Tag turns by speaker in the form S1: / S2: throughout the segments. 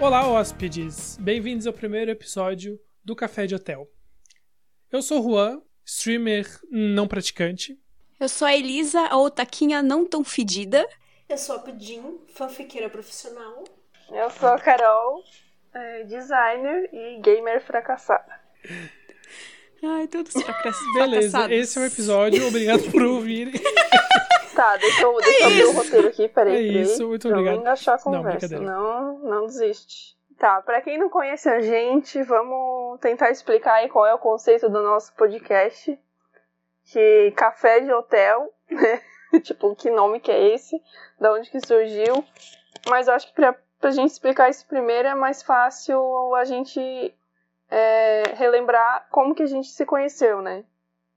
S1: Olá, hóspedes! Bem-vindos ao primeiro episódio do Café de Hotel. Eu sou Juan, streamer não praticante.
S2: Eu sou a Elisa, a otaquinha não tão fedida.
S3: Eu sou a Pudim, fanfiqueira profissional.
S4: Eu sou a Carol, é, designer e gamer fracassada.
S2: Ai, todos fracassados.
S1: Beleza, esse é o episódio. Obrigado por ouvirem.
S4: Tá, deixa eu, deixa eu abrir o roteiro aqui, peraí.
S1: É
S4: peraí,
S1: isso, muito
S4: pra
S1: obrigado.
S4: Não engaixar a
S1: Não,
S4: conversa,
S1: brincadeira.
S4: não, não desiste. Tá, pra quem não conhece a gente, vamos tentar explicar aí qual é o conceito do nosso podcast. Que café de hotel, né? tipo, que nome que é esse? Da onde que surgiu? Mas eu acho que pra, pra gente explicar isso primeiro é mais fácil a gente é, relembrar como que a gente se conheceu, né?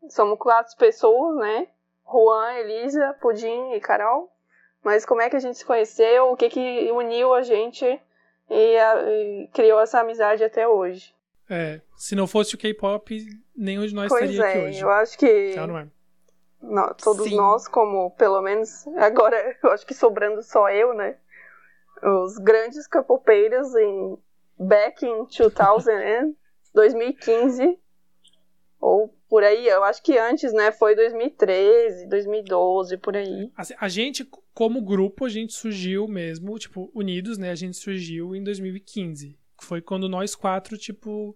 S4: Somos quatro pessoas, né? Juan, Elisa, Pudim e Carol. Mas como é que a gente se conheceu? O que que uniu a gente e, a- e criou essa amizade até hoje?
S1: É, se não fosse o K-pop, nenhum de nós
S4: pois
S1: estaria aqui
S4: é,
S1: hoje.
S4: eu acho que
S1: Tá, não é?
S4: nó- todos
S2: Sim.
S4: nós, como pelo menos agora, eu acho que sobrando só eu, né? Os grandes capopeiros em back in 2000 and 2015 ou por aí, eu acho que antes, né? Foi 2013, 2012, por aí.
S1: Assim, a gente, como grupo, a gente surgiu mesmo, tipo, unidos, né? A gente surgiu em 2015. Foi quando nós quatro, tipo,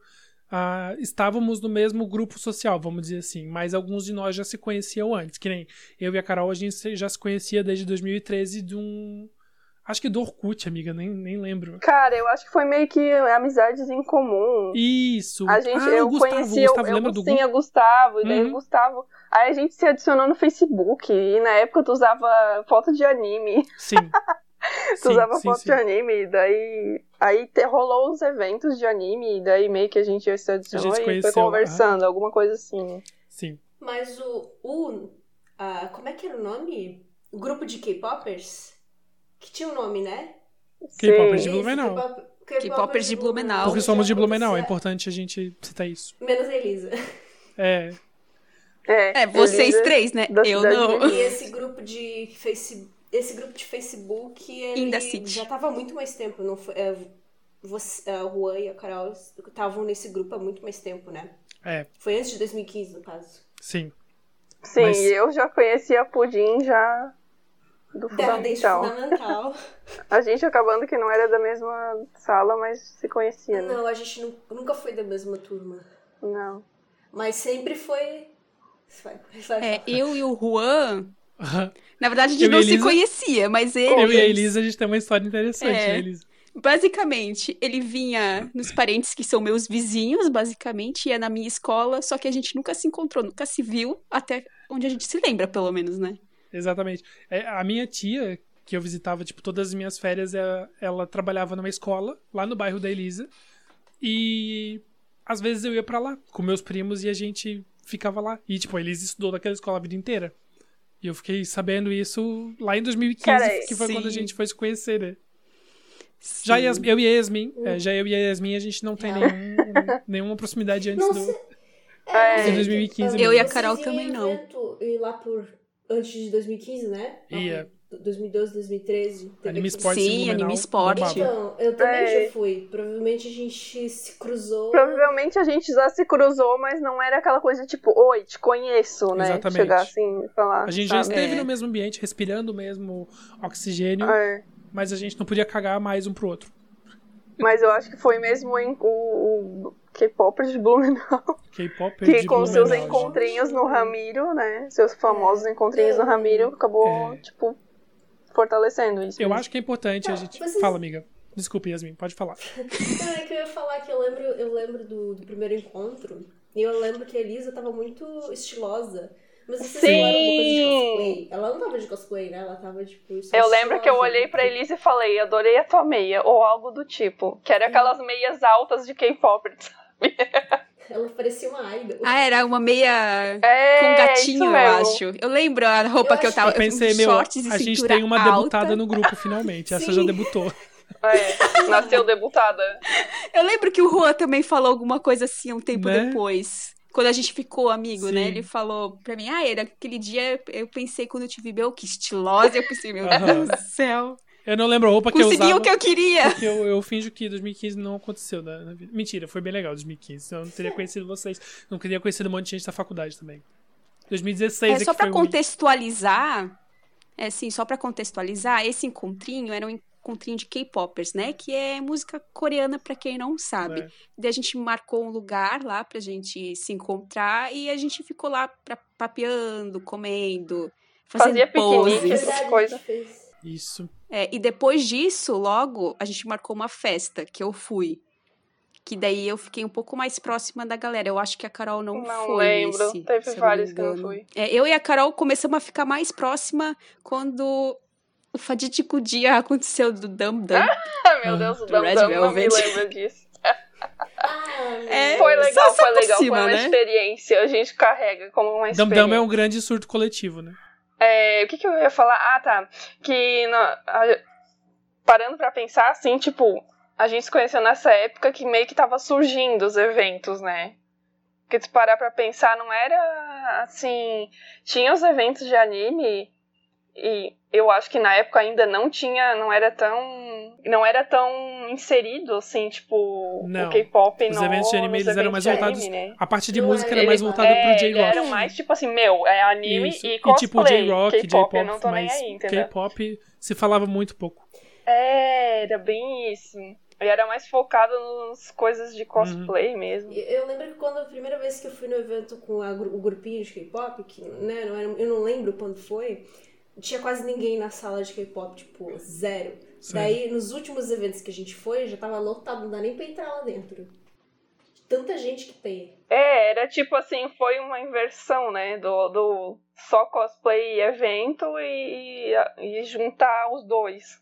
S1: ah, estávamos no mesmo grupo social, vamos dizer assim. Mas alguns de nós já se conheciam antes. Que nem eu e a Carol, a gente já se conhecia desde 2013 de um. Acho que do Orkut, amiga, nem, nem lembro.
S4: Cara, eu acho que foi meio que amizades em comum.
S1: Isso!
S4: A gente,
S1: ah,
S4: eu
S1: o Gustavo,
S4: conheci,
S1: o Gustavo,
S4: eu,
S1: lembra
S4: eu
S1: do
S4: sim, o Gustavo, e daí
S1: Uhum.
S4: o Gustavo. Aí a gente se adicionou no Facebook, e na época tu usava foto de anime.
S1: Sim.
S4: Tu
S1: Sim,
S4: usava
S1: sim,
S4: foto
S1: sim.
S4: de anime, e daí. Aí te- rolou uns eventos de anime, e daí meio que a gente se adicionou
S1: se
S4: e foi conversando, alguma coisa assim.
S1: Sim.
S3: Mas o. o ah, como é que era o nome? O grupo de K-Popers? Que tinha um nome, né?
S1: K-popers
S4: Sim.
S1: de Blumenau.
S3: K-pop-
S2: K-popers de Blumenau.
S1: Porque somos de
S3: Já
S1: Blumenau, é importante a gente citar isso.
S3: Menos a Elisa.
S1: É,
S4: É,
S2: É, vocês
S4: Elisa-
S2: três, né?
S4: da
S2: Eu não.
S3: E esse grupo de Facebook. Esse grupo de Facebook, ele já tava há muito mais tempo, não foi? é, você, a Juan e a Carol estavam nesse grupo há muito mais tempo, né?
S1: é,
S3: Foi antes de 2015, no caso.
S1: sim.
S4: Sim,
S1: Mas-
S4: e eu já conhecia a Pudim já do fundamental.
S3: fundamental.
S4: A gente acabando que não era da mesma sala, mas se conhecia, né?
S3: Não, a gente nu- nunca foi da mesma turma.
S4: Não.
S3: Mas sempre foi. Vai, vai
S2: É, eu e o Juan. Na verdade, a gente
S1: Eu e
S2: não
S1: a
S2: se
S1: Elisa-
S2: conhecia, mas ele.
S1: Eu e a Elisa, a gente tem uma história interessante,
S2: É.
S1: né, Elisa?
S2: Basicamente, ele vinha nos parentes que são meus vizinhos, basicamente, ia na minha escola, só que a gente nunca se encontrou, nunca se viu, até onde a gente se lembra, pelo menos, né?
S1: Exatamente. É, a minha tia, que eu visitava, tipo, todas as minhas férias, ela, ela trabalhava numa escola, lá no bairro da Elisa. E às vezes eu ia pra lá com meus primos e a gente ficava lá. E, tipo, a Elisa estudou naquela escola a vida inteira. E eu fiquei sabendo isso lá em 2015,
S4: Cara,
S1: que foi
S2: sim.
S1: quando a gente foi se conhecer, né? Já Yas- eu e a Yasmin, é, já eu e a Yasmin, a gente não tem nenhum, nenhuma proximidade antes
S3: Não
S1: do.
S4: É,
S3: não sei,
S1: 2015
S2: Eu e a Carol também não.
S3: E lá por. Antes de 2015, né?
S1: Ia.
S3: por 2012, 2013. teve
S1: Anime
S3: aquele-
S1: Esporte
S2: Sim, Anime Esporte.
S3: Então, eu também
S4: É.
S3: já fui. Provavelmente a gente se cruzou.
S4: Provavelmente a gente já se cruzou, mas não era aquela coisa tipo, oi, te conheço, né?
S1: Exatamente.
S4: Chegar assim e falar.
S1: A gente já
S4: sabe?
S1: esteve
S2: É.
S1: no mesmo ambiente, respirando o mesmo oxigênio,
S4: É.
S1: mas a gente não podia cagar mais um pro outro.
S4: Mas eu acho que foi mesmo em, o, o K-pop de Blumenau.
S1: K-pop
S4: Que
S1: de
S4: com seus encontrinhos no Ramiro, né? Seus famosos encontrinhos no Ramiro, acabou,
S1: É.
S4: tipo, fortalecendo isso.
S1: Eu
S4: mesmo.
S1: acho que é importante a gente.
S3: vocês-
S1: Fala, amiga. Desculpe, Yasmin, pode falar.
S3: Não, é que eu ia falar que eu lembro, eu lembro do, do primeiro encontro. E eu lembro que a Elisa tava muito estilosa. Mas vocês
S4: Sim!
S3: não era uma coisa de cosplay. Ela não tava de cosplay, né? Ela tava, tipo,
S4: Eu lembro que eu
S3: estilosa.
S4: olhei pra Elise e falei, adorei a tua meia, ou algo do tipo. Que era aquelas meias altas de K-pop, sabe?
S3: Ela parecia uma idol.
S2: Ah, era uma meia
S4: É,
S2: com gatinho, eu acho. Eu lembro a roupa
S3: Eu
S2: que eu
S3: acho
S2: tava.
S1: Eu pensei, meu,
S2: shorts e
S1: a gente tem uma
S2: alta.
S1: debutada no grupo, finalmente. Essa
S3: Sim.
S1: já debutou.
S4: É, nasceu debutada.
S2: Eu lembro que o Juan também falou alguma coisa assim um tempo
S1: Né?
S2: depois. Quando a gente ficou amigo, né?
S1: Sim.
S2: Ele falou pra mim, ah, era aquele dia eu pensei quando eu te vi, meu, que estilosa. Eu pensei, meu. Deus do céu.
S1: Eu não lembro a roupa que eu
S2: Consegui
S1: usava.
S2: o que eu queria.
S1: Porque eu, eu finjo que 2015 não aconteceu na, na vida. Mentira, foi bem legal 2015. Eu não teria conhecido vocês. Não teria conhecido um monte de gente da faculdade também. 2016
S2: É,
S1: é,
S2: só
S1: que
S2: pra
S1: foi ruim.
S2: contextualizar, é assim, só pra contextualizar, esse encontrinho era um encontrinho de K-popers, né? Que é música coreana pra quem não sabe.
S1: É.
S2: Daí a gente marcou um lugar lá pra gente se encontrar e a gente ficou lá pra, papeando, comendo, fazendo
S4: Fazia
S2: poses.
S4: essas
S3: Verdade,
S4: coisas.
S3: a gente fez.
S1: Isso.
S2: É, e depois disso, logo, a gente marcou uma festa que eu fui. Que daí eu fiquei um pouco mais próxima da galera. Eu acho que a Carol não,
S4: Não
S2: foi.
S4: lembro.
S2: nesse,
S4: Teve vários que eu fui.
S2: É, eu e a Carol começamos a ficar mais próxima quando o fadídico dia aconteceu do Dum Dum.
S4: Ah, meu
S1: Ah,
S4: Deus, o
S2: do
S4: Dam
S2: Red
S4: Dam não me lembra disso.
S2: É,
S4: Foi legal,
S2: só
S4: foi legal.
S2: cima,
S4: foi uma
S2: né?
S4: experiência. A gente carrega como uma
S1: Dum
S4: experiência.
S1: Dum é um grande surto coletivo, né?
S4: É, o que, que eu ia falar? Ah, tá. Que na- a- parando pra pensar, assim, tipo, a gente se conheceu nessa época que meio que tava surgindo os eventos, né? Porque se parar pra pensar, não era assim. Tinha os eventos de anime e eu acho que na época ainda não tinha, não era tão. Não era tão inserido, assim, tipo,
S1: Não.
S4: o K-pop
S1: Os
S4: no-
S1: eventos de anime, eles eram mais
S4: de
S1: voltados-
S4: anime, né?
S1: A parte de
S3: Não
S1: música era mais voltada
S4: é,
S1: pro J-Rock.
S4: Era mais tipo assim, meu, é anime
S1: Isso.
S4: e
S1: E
S4: cosplay.
S1: tipo J-Rock,
S4: eu não
S1: J-pop,
S4: nem
S1: mas
S4: aí, entendeu?
S1: K-pop se falava muito pouco.
S4: É, era bem isso. E era mais focado nas coisas de cosplay mesmo.
S3: E Eu lembro que quando a primeira vez que eu fui no evento com a o grupinho de K-pop, que né, não era, eu não lembro quando foi, tinha quase ninguém na sala de K-pop, tipo, zero.
S1: Sim.
S3: Daí, nos últimos eventos que a gente foi, já tava lotado, não dá nem pra entrar lá dentro. Tanta gente que tem.
S4: É, era tipo assim, foi uma inversão, né? Do, do só cosplay e evento e, e juntar os dois.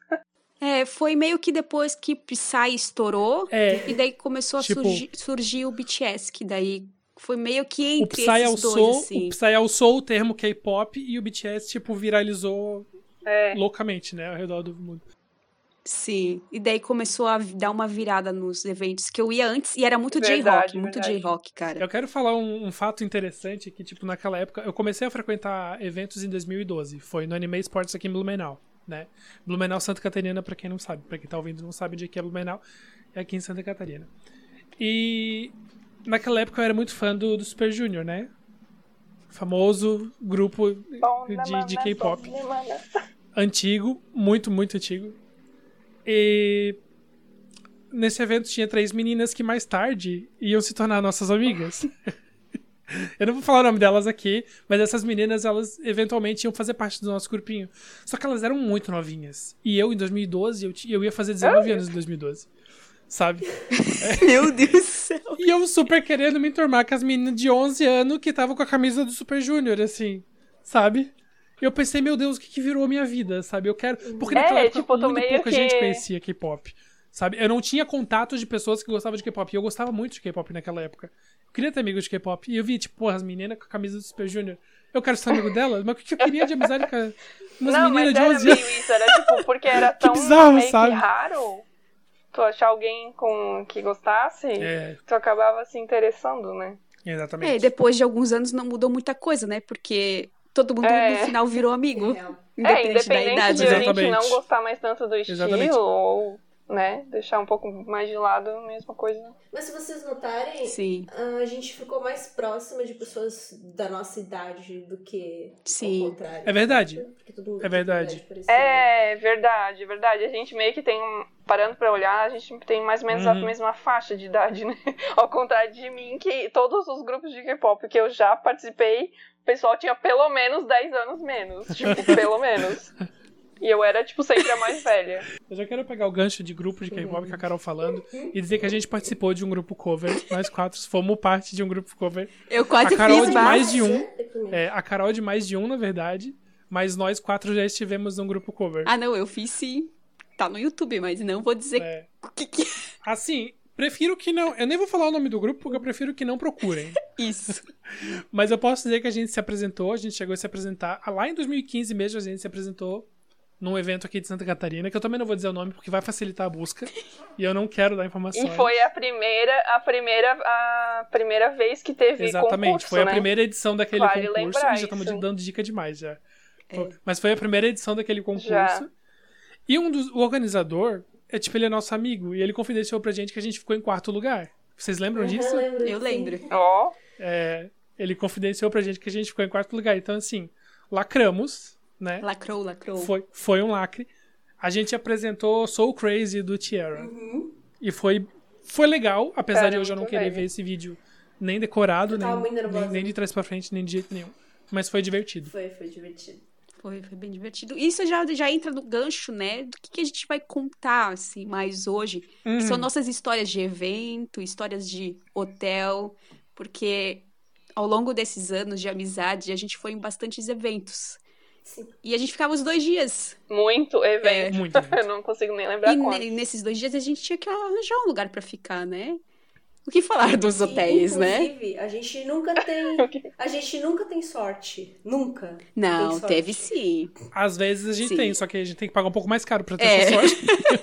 S2: É, foi meio que depois que Psy estourou,
S1: É,
S2: e daí começou a
S1: Tipo-
S2: surgir, surgir o BTS, que daí foi meio que
S1: o
S2: entre
S1: Psy
S2: esses
S1: alçou,
S2: dois, assim.
S1: o Psy alçou o termo K-pop e o BTS, tipo, viralizou
S4: É.
S1: loucamente, né, ao redor do mundo.
S2: Sim, e daí começou a dar uma virada nos eventos que eu ia antes, e era muito J-Rock, muito. J-Rock, cara.
S1: Eu quero falar um, um fato interessante que, tipo, naquela época, eu comecei a frequentar eventos em 2012. Foi no Anime Sports aqui em Blumenau, né? Blumenau, Santa Catarina, pra quem não sabe. Pra quem tá ouvindo e não sabe de que é Blumenau, é aqui em Santa Catarina. E naquela época eu era muito fã do, do Super Junior, né? Famoso grupo
S4: Bom,
S1: de, de? K-pop.
S4: Bom, né, mana?
S1: antigo, muito, muito antigo. E nesse evento tinha três meninas que mais tarde iam se tornar nossas amigas. Eu não vou falar o nome delas aqui, mas essas meninas, elas eventualmente iam fazer parte do nosso grupinho. Só que elas eram muito novinhas. E eu, em 2012, eu, eu ia fazer 19 anos em 2012. Sabe?
S2: Meu Deus do céu.
S1: E eu super querendo me enturmar com as meninas de 11 anos que estavam com a camisa do Super Junior, assim, sabe? Eu pensei, meu Deus, o que, que virou a minha vida, sabe? Eu quero. Porque
S4: É,
S1: naquela época
S4: tipo,
S1: muito pouca
S4: que-
S1: gente conhecia K-pop, sabe? Eu não tinha contatos de pessoas que gostavam de K-pop. E eu gostava muito de K-pop naquela época. Eu queria ter amigos de K-pop. E eu vi, tipo, porra, as meninas com a camisa do Super Junior. Eu quero ser amigo delas, mas o que, eu queria de amizade com a- umas
S4: não, mas
S1: meninas de
S4: era
S1: 11 anos?
S4: meio isso, era tipo, porque era tão
S1: bizarro,
S4: meio
S1: sabe?
S4: raro tu achar alguém com, que gostasse,
S1: É,
S4: tu acabava se interessando, né?
S1: exatamente.
S2: É, e depois de alguns anos não mudou muita coisa, né? Porque todo mundo
S4: É.
S2: no final virou amigo.
S4: É,
S2: Independente, da
S4: independente
S2: idade,
S4: de
S2: né?
S4: a gente
S1: Exatamente.
S4: não gostar mais tanto do estilo,
S1: Exatamente.
S4: ou, né, deixar um pouco mais de lado, a mesma coisa.
S3: Mas se vocês notarem,
S2: Sim,
S3: a gente ficou mais próxima de pessoas da nossa idade do que
S2: Sim.
S3: ao contrário.
S1: É verdade.
S3: Porque todo mundo
S1: É
S3: tem
S1: verdade.
S4: É, verdade, verdade. A gente meio que tem, um- parando pra olhar, a gente tem mais ou menos a
S1: Uhum.
S4: mesma faixa de idade, né? Ao contrário de mim, que todos os grupos de K-pop que eu já participei, o pessoal tinha pelo menos 10 anos menos. Tipo, pelo menos. E eu era, tipo, sempre a mais velha.
S1: Eu já quero pegar o gancho de grupo de K-pop que a Carol falando e dizer que a gente participou de um grupo cover. Nós quatro fomos parte de um grupo cover.
S2: eu quase
S1: A Carol
S2: fiz
S1: de
S2: vários.
S1: mais de um. É, a Carol de mais de um, na verdade. Mas nós quatro já estivemos num grupo cover.
S2: Ah, não, eu fiz sim. Tá no YouTube, mas não vou dizer
S1: É.
S2: o que, que é
S1: Assim, prefiro que não. Eu nem vou falar o nome do grupo porque eu prefiro que não procurem.
S2: isso.
S1: Mas eu posso dizer que a gente se apresentou, a gente chegou a se apresentar. ah, Lá em 2015 mesmo, a gente se apresentou num evento aqui de Santa Catarina, que eu também não vou dizer o nome porque vai facilitar a busca. e eu não quero dar informações.
S4: E foi a primeira, a primeira, a primeira vez que teve
S1: Exatamente,
S4: concurso,
S1: foi a
S4: né?
S1: primeira edição daquele
S4: Vale
S1: concurso. e já estamos dando dica demais já. Foi- Mas foi a primeira edição daquele concurso.
S4: Já.
S1: E um dos, o organizador, é tipo, ele é nosso amigo. E ele confidenciou pra gente que a gente ficou em quarto lugar. Vocês lembram disso?
S3: lembro,
S2: Eu lembro.
S4: Ó,
S1: É, ele confidenciou pra gente que a gente ficou em quarto lugar. Então, assim, lacramos, né?
S2: Lacrou, lacrou.
S1: Foi, foi um lacre. A gente apresentou Soul Crazy do Tierra. E foi, foi legal, apesar
S4: Cara,
S1: de eu já não querer
S4: bem.
S1: ver esse vídeo nem decorado, nem, nem, nem de trás pra frente, nem de jeito nenhum. Mas foi divertido.
S3: Foi, foi divertido.
S2: Foi, foi bem divertido. Isso já, já entra no gancho, né? Do que, que a gente vai contar, assim, mais hoje. Que
S1: Uhum.
S2: são nossas histórias de evento, histórias de hotel. Porque ao longo desses anos de amizade, a gente foi em bastantes eventos.
S3: Sim.
S2: E a gente ficava os dois dias.
S4: muito evento.
S1: Muito.
S4: Eu não consigo nem lembrar
S2: E nesses dois dias a gente tinha que arranjar um lugar pra ficar, né? O que falar dos hotéis, né?
S3: Inclusive, a gente nunca tem. A gente nunca tem sorte. Nunca.
S2: Não, teve sim.
S1: Às vezes a gente
S2: Sim.
S1: tem, só que a gente tem que pagar um pouco mais caro pra ter
S2: É.
S1: essa sorte.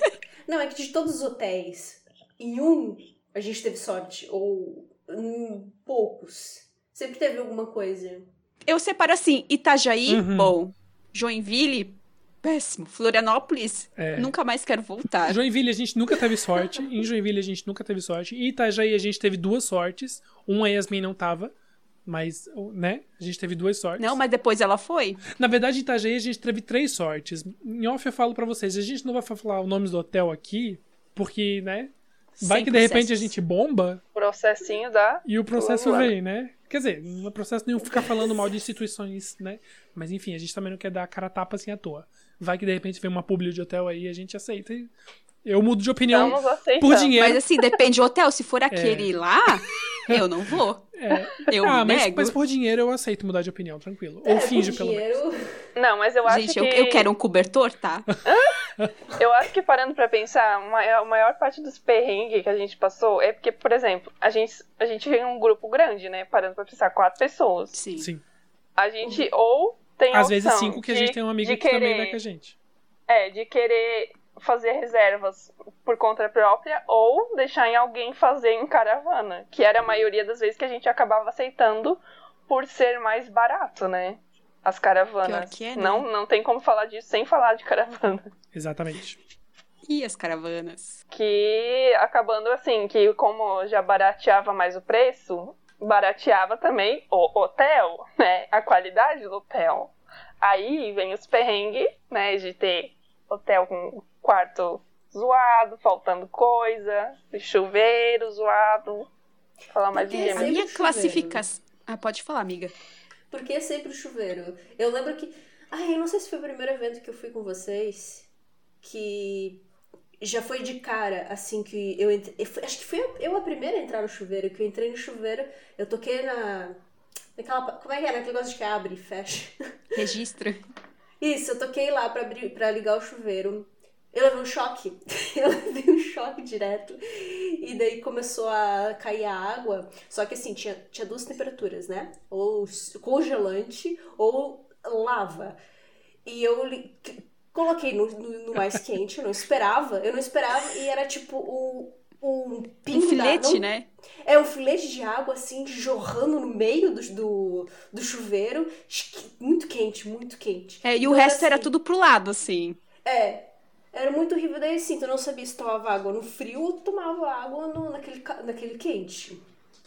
S3: Não, é que de todos os hotéis, em um a gente teve sorte. Ou em poucos. Sempre teve alguma coisa.
S2: Eu separo assim, Itajaí,
S1: Uhum.
S2: bom. Joinville, péssimo. Florianópolis,
S1: É.
S2: nunca mais quero voltar.
S1: Joinville a gente nunca teve sorte. Em Joinville a gente nunca teve sorte. Em Itajaí a gente teve duas sortes. Uma a Yasmin não tava. Mas, né? A gente teve duas sortes.
S2: Não, mas depois ela foi.
S1: Na verdade, em Itajaí a gente teve três sortes. Em off eu falo pra vocês, a gente não vai falar os nomes do hotel aqui, porque, né? Vai
S2: Sem
S1: que de repente a gente bomba
S4: Processinho da.
S1: e o processo vem, né? Quer dizer, não é processo nenhum ficar falando mal de instituições, né? Mas enfim, a gente também não quer dar a cara tapa assim à toa. Vai que de repente vem uma publi de hotel aí a gente aceita. e Eu mudo de opinião
S4: Estamos aceitando.
S1: por dinheiro.
S2: Mas assim, depende do hotel. Se for aquele lá, eu não vou.
S1: É.
S2: Eu
S1: ah, mas,
S2: ego.
S1: mas por dinheiro eu aceito mudar de opinião, tranquilo.
S3: É,
S1: Ou
S3: por
S1: finge pelo menos.
S3: dinheiro.
S4: Não, mas eu acho
S2: Gente,
S4: que.
S2: eu, eu quero um cobertor, tá?
S4: Eu acho que parando pra pensar, a maior, a maior parte dos perrengues que a gente passou é porque, por exemplo, a gente, a gente tem um grupo grande, né? Parando pra pensar, quatro pessoas.
S2: Sim.
S1: Sim.
S4: A gente ou tem
S1: Às vezes cinco que a gente tem uma amiga
S4: de
S1: que também
S4: querer-
S1: vai com a gente.
S4: É, de querer fazer reservas por conta própria ou deixar em alguém fazer em caravana, que era a maioria das vezes que a gente acabava aceitando por ser mais barato, né? As caravanas.
S2: É, né?
S4: Não, não tem como falar disso sem falar de caravana.
S1: Exatamente.
S2: E as caravanas?
S4: Que acabando assim, que como já barateava mais o preço, barateava também o hotel, né? A qualidade do hotel. Aí vem os perrengues, né? De ter hotel com quarto zoado, faltando coisa, chuveiro zoado. Falar mais de
S3: Porque
S2: A
S3: Sempre
S2: minha
S3: chuveiro.
S2: classificação. Ah, pode falar, amiga.
S3: Porque é sempre o chuveiro. Eu lembro que. Ai, eu não sei se foi o primeiro evento que eu fui com vocês. Que já foi de cara, assim, que eu entrei. eu Acho que fui eu- a primeira a entrar no chuveiro. Que eu entrei no chuveiro, eu toquei na. Naquela. Como é que é? Naquele negócio que abre e fecha.
S2: Registra.
S3: Isso, eu toquei lá pra, abrir, pra ligar o chuveiro. Eu levei um choque. Eu levei um choque direto. E daí começou a cair a água. Só que assim, tinha, tinha duas temperaturas, né? Ou congelante ou lava. E eu coloquei no, no- no mais quente, eu não esperava. Eu não esperava e era tipo o. Um
S2: Um
S3: pingo da-
S2: filete,
S3: não-
S2: né?
S3: é um filete de água, assim, jorrando no meio do, do, do chuveiro. Muito quente, muito quente.
S2: É, e o
S3: Então,
S2: resto era
S3: assim,
S2: tudo pro lado, assim.
S3: É. Era muito horrível. Daí, assim, tu não sabia se tomava água no frio ou tomava água no, naquele, naquele quente.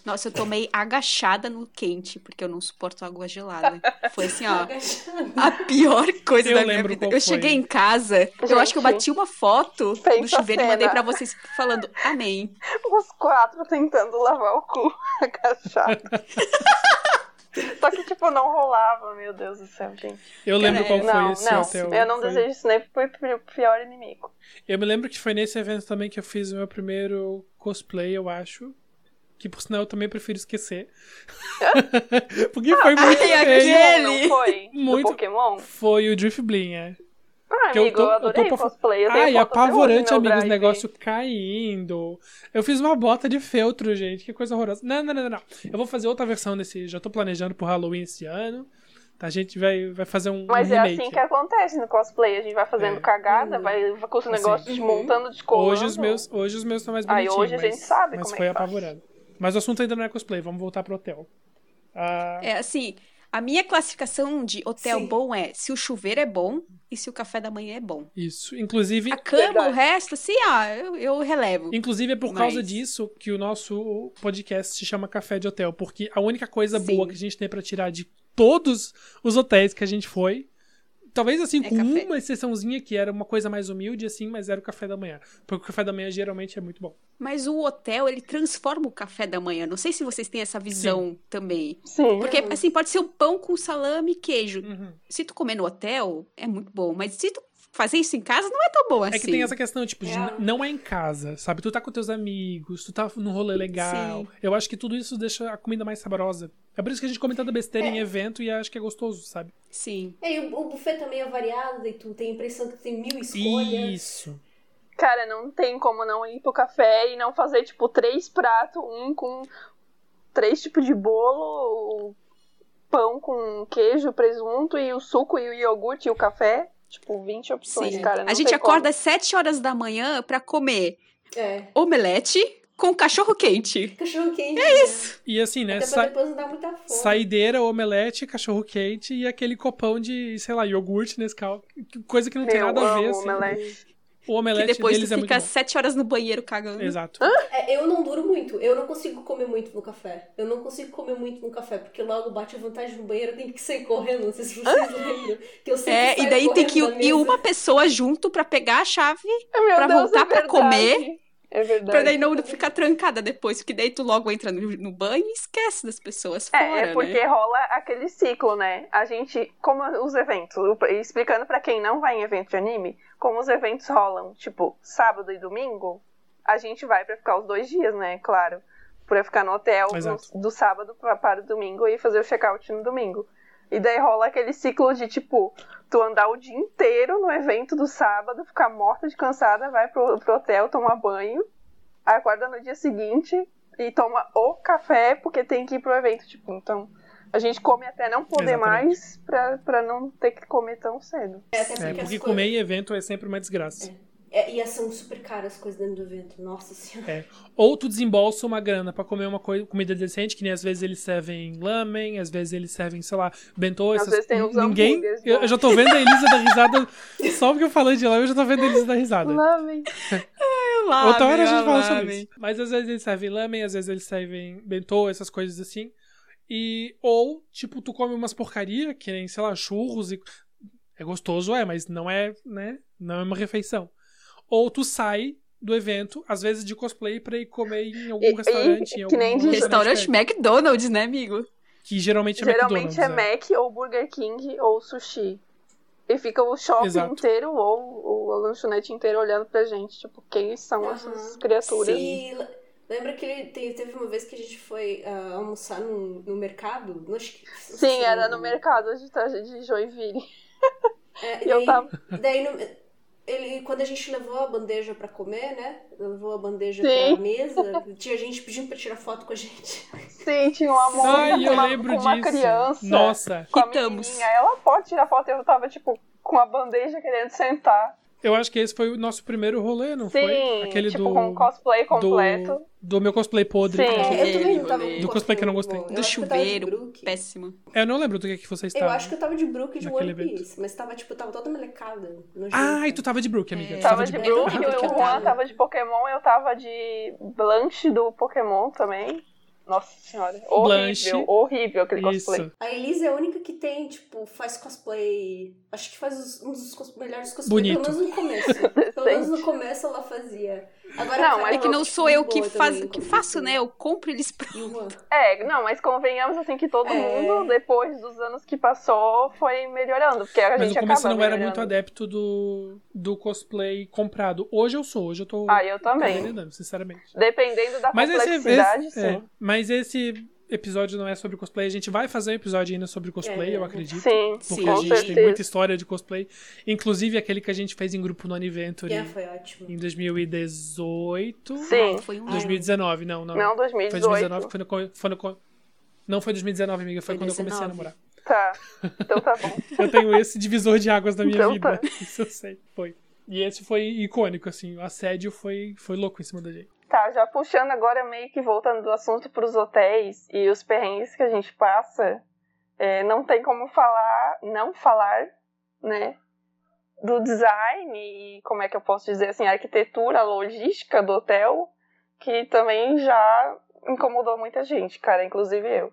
S2: Nossa, eu tomei agachada no quente, porque eu não suporto água gelada. Foi assim, ó.
S3: Agachada.
S2: A pior coisa
S1: Eu
S2: da minha vida. Eu
S1: foi.
S2: cheguei em casa, eu acho que eu
S4: Gente,
S2: bati uma foto do chuveiro e mandei pra vocês falando amém.
S4: Os quatro tentando lavar o cu agachado. Só que, tipo, não rolava, meu Deus do céu, gente.
S1: Eu lembro
S2: Cara,
S1: qual foi
S4: não,
S1: esse
S4: não,
S1: hotel.
S4: eu não
S1: Foi-
S4: desejo isso nem pro pro pior inimigo.
S1: Eu me lembro que foi nesse evento também que eu fiz o meu primeiro cosplay, eu acho. Que por sinal eu também prefiro escosplay. Porque foi muito
S2: Ai,
S1: feio.
S2: aquele-
S4: Não foi?
S1: Muito.
S4: Do Pokémon?
S1: Foi o Drift Blim, é.
S4: Ah,
S1: Que eu
S4: amigo,
S1: tô-
S4: eu,
S1: eu
S4: adorei
S1: tô
S4: o
S1: pra-
S4: cosplay. Eu tenho
S1: Ai, apavorante, amigos,
S4: drive.
S1: negócio caindo. Eu fiz uma bota de feltro, gente. Que coisa horrorosa. Não, não, não, não. Eu vou fazer outra versão desse. Já tô planejando pro Halloween esse ano. Tá, a gente vai, vai fazer um,
S4: Mas
S1: um
S4: é assim que acontece no cosplay. A gente vai fazendo
S1: É.
S4: cagada, vai com os
S1: Assim.
S4: negócios desmontando, descolando.
S1: Hoje os meus, hoje os meus estão mais
S4: Aí
S1: bonitinhos.
S4: hoje a gente
S1: mas,
S4: sabe
S1: mas
S4: como é
S1: foi
S4: que faz.
S1: Mas o assunto ainda não é cosplay, vamos voltar pro hotel. Ah,
S2: É assim, A minha classificação de hotel
S3: Sim.
S2: bom é se o chuveiro é bom e se o café da manhã é bom.
S1: Isso. Inclusive,
S2: A cama,
S4: Verdade.
S2: o resto, assim, ah, eu, eu relevo.
S1: inclusive é por causa
S2: Mas-
S1: disso que o nosso podcast se chama Café de Hotel, porque a única coisa
S2: Sim.
S1: boa que a gente tem pra tirar de todos os hotéis que a gente foi, talvez assim
S2: É
S1: com
S2: café.
S1: uma exceçãozinha que era uma coisa mais humilde assim, mas era o café da manhã, porque o café da manhã geralmente é muito bom.
S2: Mas o hotel, ele transforma o café da manhã. Não sei se vocês têm essa visão também.
S4: Sim.
S2: Porque, assim, pode ser um pão com salame e queijo.
S1: Uhum.
S2: Se tu comer no hotel, é muito bom. Mas se tu fazer isso em casa, não é tão bom assim.
S1: É que tem essa questão, tipo, de
S3: É.
S1: não é em casa, sabe? Tu tá com teus amigos, tu tá num rolê legal.
S2: Sim.
S1: Eu acho que tudo isso deixa a comida mais saborosa. É por isso que a gente come tanta besteira em evento e acho que é gostoso, sabe?
S2: Sim.
S3: É, e o, o buffet também é variado, e tu tem a impressão que tem mil escolhas.
S1: Isso.
S4: Cara, não tem como não ir pro café e não fazer, tipo, três pratos, um com três tipos de bolo, pão com queijo, presunto e o suco e o iogurte e o café. Tipo, 20 opções,
S2: Sim.
S4: cara. não
S2: a gente
S4: tem
S2: acorda
S4: como.
S2: às 7 horas da manhã pra comer
S3: É.
S2: omelete com cachorro quente.
S3: Cachorro quente. É isso.
S1: E assim, né?
S3: Até
S1: sa-
S3: pra depois não dar muita fome.
S1: Saideira, omelete, cachorro quente e aquele copão de, sei lá, iogurte nesse cal... Coisa que não tem
S4: Meu,
S1: nada a ver, assim.
S4: omelete.
S1: O
S2: Que
S1: omelete
S2: depois
S1: deles
S2: tu
S1: é muito
S2: fica
S1: bom.
S2: 7 horas no banheiro cagando.
S1: Exato.
S3: É, eu não duro muito. Eu não consigo comer muito no café. Eu não consigo comer muito no café, porque logo bate a vontade no banheiro, eu tenho que sair correndo. Não sei se vocês lembram. Que eu sempre
S2: É, e daí tem que ir uma pessoa junto pra pegar a chave,
S4: Meu
S2: Pra
S4: Deus,
S2: voltar
S4: é
S2: pra
S4: verdade.
S2: comer,
S4: É verdade.
S2: pra daí não ficar trancada depois, porque daí tu logo entra no, no banho e esquece das pessoas fora,
S4: É, é porque
S2: né?
S4: rola aquele ciclo, né? A gente, como os eventos, explicando pra quem não vai em evento de anime, como os eventos rolam, tipo, sábado e domingo, a gente vai pra ficar os dois dias, né? Claro. Pra ficar no hotel no- do sábado pra, para o domingo e fazer o check-out no domingo. E daí rola aquele ciclo de, tipo, tu andar o dia inteiro no evento do sábado, ficar morta de cansada, vai pro, pro hotel tomar banho, acorda no dia seguinte e toma o café porque tem que ir pro evento, tipo, então a gente come até não poder
S1: Exatamente.
S4: mais pra, pra não ter que comer tão cedo.
S3: É, até
S1: É,
S3: porque,
S1: porque
S3: as
S1: comer em evento é sempre uma desgraça.
S3: É, e são super caras as coisas dentro do evento. Nossa senhora.
S1: É. Ou tu desembolsa uma grana pra comer uma comida decente, que nem às vezes eles servem lamen, às vezes eles servem, sei lá, bentô,
S4: Às
S1: essas
S4: vezes tem uns
S1: Ninguém. Eu, eu já tô vendo a Elisa dar risada. Só porque eu falei de lá, eu já tô vendo a Elisa dar risada.
S4: Lamen.
S2: Lamen,
S1: Outra hora a gente fala sobre
S2: lamen.
S1: isso. Mas às vezes eles servem lamen, às vezes eles servem bentô, essas coisas assim. E, ou, tipo, tu come umas porcaria, que nem, sei lá, churros e. É gostoso, é, mas não é, né? Não é uma refeição. Ou tu sai do evento, às vezes de cosplay, pra ir comer em algum
S4: E- e-
S1: restaurante. em
S4: que
S1: algum
S4: nem de
S2: Restaurante. McDonald's, né, amigo?
S1: Que geralmente é
S4: Geralmente é
S1: McDonald's.
S4: Mac ou Burger King ou sushi. E fica o shopping
S1: Exato.
S4: inteiro ou, ou a lanchonete inteira olhando pra gente. Tipo, quem são essas
S3: Aham.
S4: criaturas?
S3: E le- lembra que ele te- teve uma vez que a gente foi ah, almoçar no, no mercado? Que-
S4: Sim, era no mercado de, de Joinville.
S3: É,
S4: E eu
S3: daí-
S4: tava.
S3: Daí, no- ele, quando a gente levou a bandeja pra comer, né? Levou a bandeja
S4: Sim.
S3: pra mesa, tinha gente pedindo pra tirar foto com a gente.
S4: Sim, tinha uma moça
S1: Ai,
S4: com,
S1: eu
S4: uma,
S1: lembro
S4: com uma
S1: disso.
S4: criança.
S1: Nossa,
S4: Com a. Ela pode tirar foto. Eu tava, tipo, com a bandeja querendo sentar.
S1: Eu acho que esse foi o nosso primeiro rolê, não
S4: Sim,
S1: foi? Aquele
S4: tipo,
S1: do,
S4: com cosplay completo.
S1: do. Do meu cosplay podre.
S4: Sim.
S3: É, eu também não tava com
S1: Do cosplay que eu não gostei.
S3: bom. Eu
S2: Do
S3: eu tava
S2: chuveiro, péssimo.
S1: Eu não lembro do que, que você
S3: Eu
S1: estava.
S3: acho que eu tava de Brook e de One Piece, mas tava, tipo, tava toda melecada.
S1: Ah, e tu tava de Brook, amiga.
S2: É.
S1: Tu
S4: Tava de
S2: de
S4: Brook, o
S2: eu
S4: Juan
S2: tava.
S4: tava de Pokémon, eu tava de Blanche do Pokémon também. Nossa senhora. Horrível,
S1: Blanche.
S4: horrível aquele cosplay.
S1: Isso.
S3: A Elisa é a única que tem, tipo, faz cosplay. Acho que faz os- um dos cos- melhores cosplays,
S1: Bonito.
S3: pelo menos no começo. pelo menos no começo ela fazia. Agora
S4: Não,
S2: É que não sou eu que, faz,
S3: também,
S2: que faço, né? Eu compro eles.
S3: E Juan.
S4: É, não, mas convenhamos assim que todo
S3: É.
S4: mundo, depois dos anos que passou, foi melhorando. Porque a
S1: Mas
S4: gente
S1: no começo não era
S4: melhorando.
S1: muito adepto do, do cosplay comprado. Hoje eu sou, hoje eu tô.
S4: Ah, eu também.
S1: sinceramente.
S4: Dependendo da
S1: Mas esse,
S4: complexidade,
S1: esse-
S4: sim.
S1: é, mas esse episódio não é sobre cosplay. A gente vai fazer um episódio ainda sobre cosplay,
S3: É.
S1: eu acredito.
S4: Sim,
S1: Porque
S2: Sim,
S1: a gente tem
S4: certeza.
S1: muita história de cosplay. Inclusive aquele que a gente fez em grupo no Aniventure
S3: É, foi ótimo.
S1: em 2018.
S4: Sim.
S2: Foi um
S1: 2019, não, não.
S4: Não,
S1: Foi
S4: 2018.
S1: 2019, foi no, foi no Não foi 2019, amiga, foi,
S2: Foi
S1: quando eu comecei a
S2: 19.
S1: namorar.
S4: Tá. Então tá bom.
S1: Eu tenho esse divisor de águas na minha
S4: Então
S1: vida.
S4: tá.
S1: Isso eu sei. Foi. E esse foi icônico, assim. O assédio foi, foi louco em cima da gente.
S4: Tá, já puxando agora, meio que voltando do assunto pros hotéis e os perrengues que a gente passa. é, não tem como falar, não falar, né, do design e como é que eu posso dizer assim, a arquitetura, a logística do hotel, que também já incomodou muita gente, cara, inclusive eu.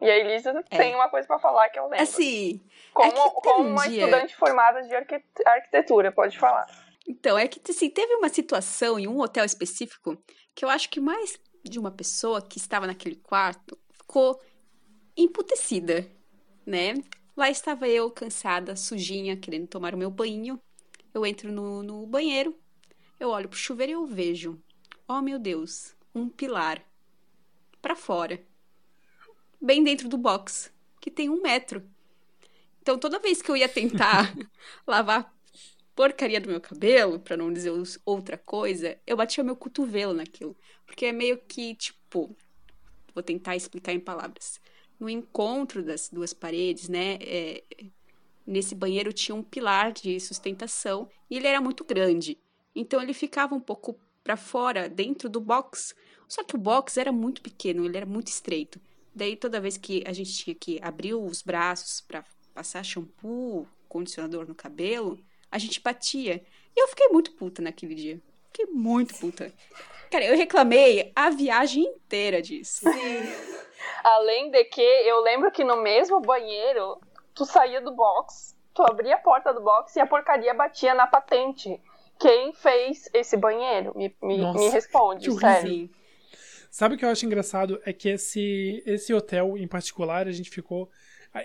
S4: E a Elisa é. tem uma coisa para falar que eu lembro.
S2: Assim,
S4: como, é como um uma dia... estudante formada de arquitetura, pode falar.
S2: Então, é que assim, teve uma situação em um hotel específico que eu acho que mais de uma pessoa que estava naquele quarto ficou emputecida, né? Lá estava eu, cansada, sujinha, querendo tomar o meu banho. Eu entro no, no banheiro, eu olho pro chuveiro e eu vejo, oh meu Deus, um pilar para fora, bem dentro do box, que tem um metro. Então toda vez que eu ia tentar lavar porcaria do meu cabelo, para não dizer outra coisa, eu batia meu cotovelo naquilo. Porque é meio que, tipo, vou tentar explicar em palavras. No encontro das duas paredes, né, é, nesse banheiro tinha um pilar de sustentação e ele era muito grande. Então ele ficava um pouco para fora, dentro do box. Só que o box era muito pequeno, ele era muito estreito. Daí toda vez que a gente tinha que abrir os braços para passar shampoo, condicionador no cabelo, a gente batia. E eu fiquei muito puta naquele dia. Fiquei muito puta. Cara, eu reclamei a viagem inteira disso.
S4: Sim. Além de que eu lembro que no mesmo banheiro, tu saía do box, tu abria a porta do box e a porcaria batia na patente. Quem fez esse banheiro? Me, me, Nossa, me responde, sério.
S1: Sabe o que eu acho engraçado? É que esse, esse hotel em particular, a gente ficou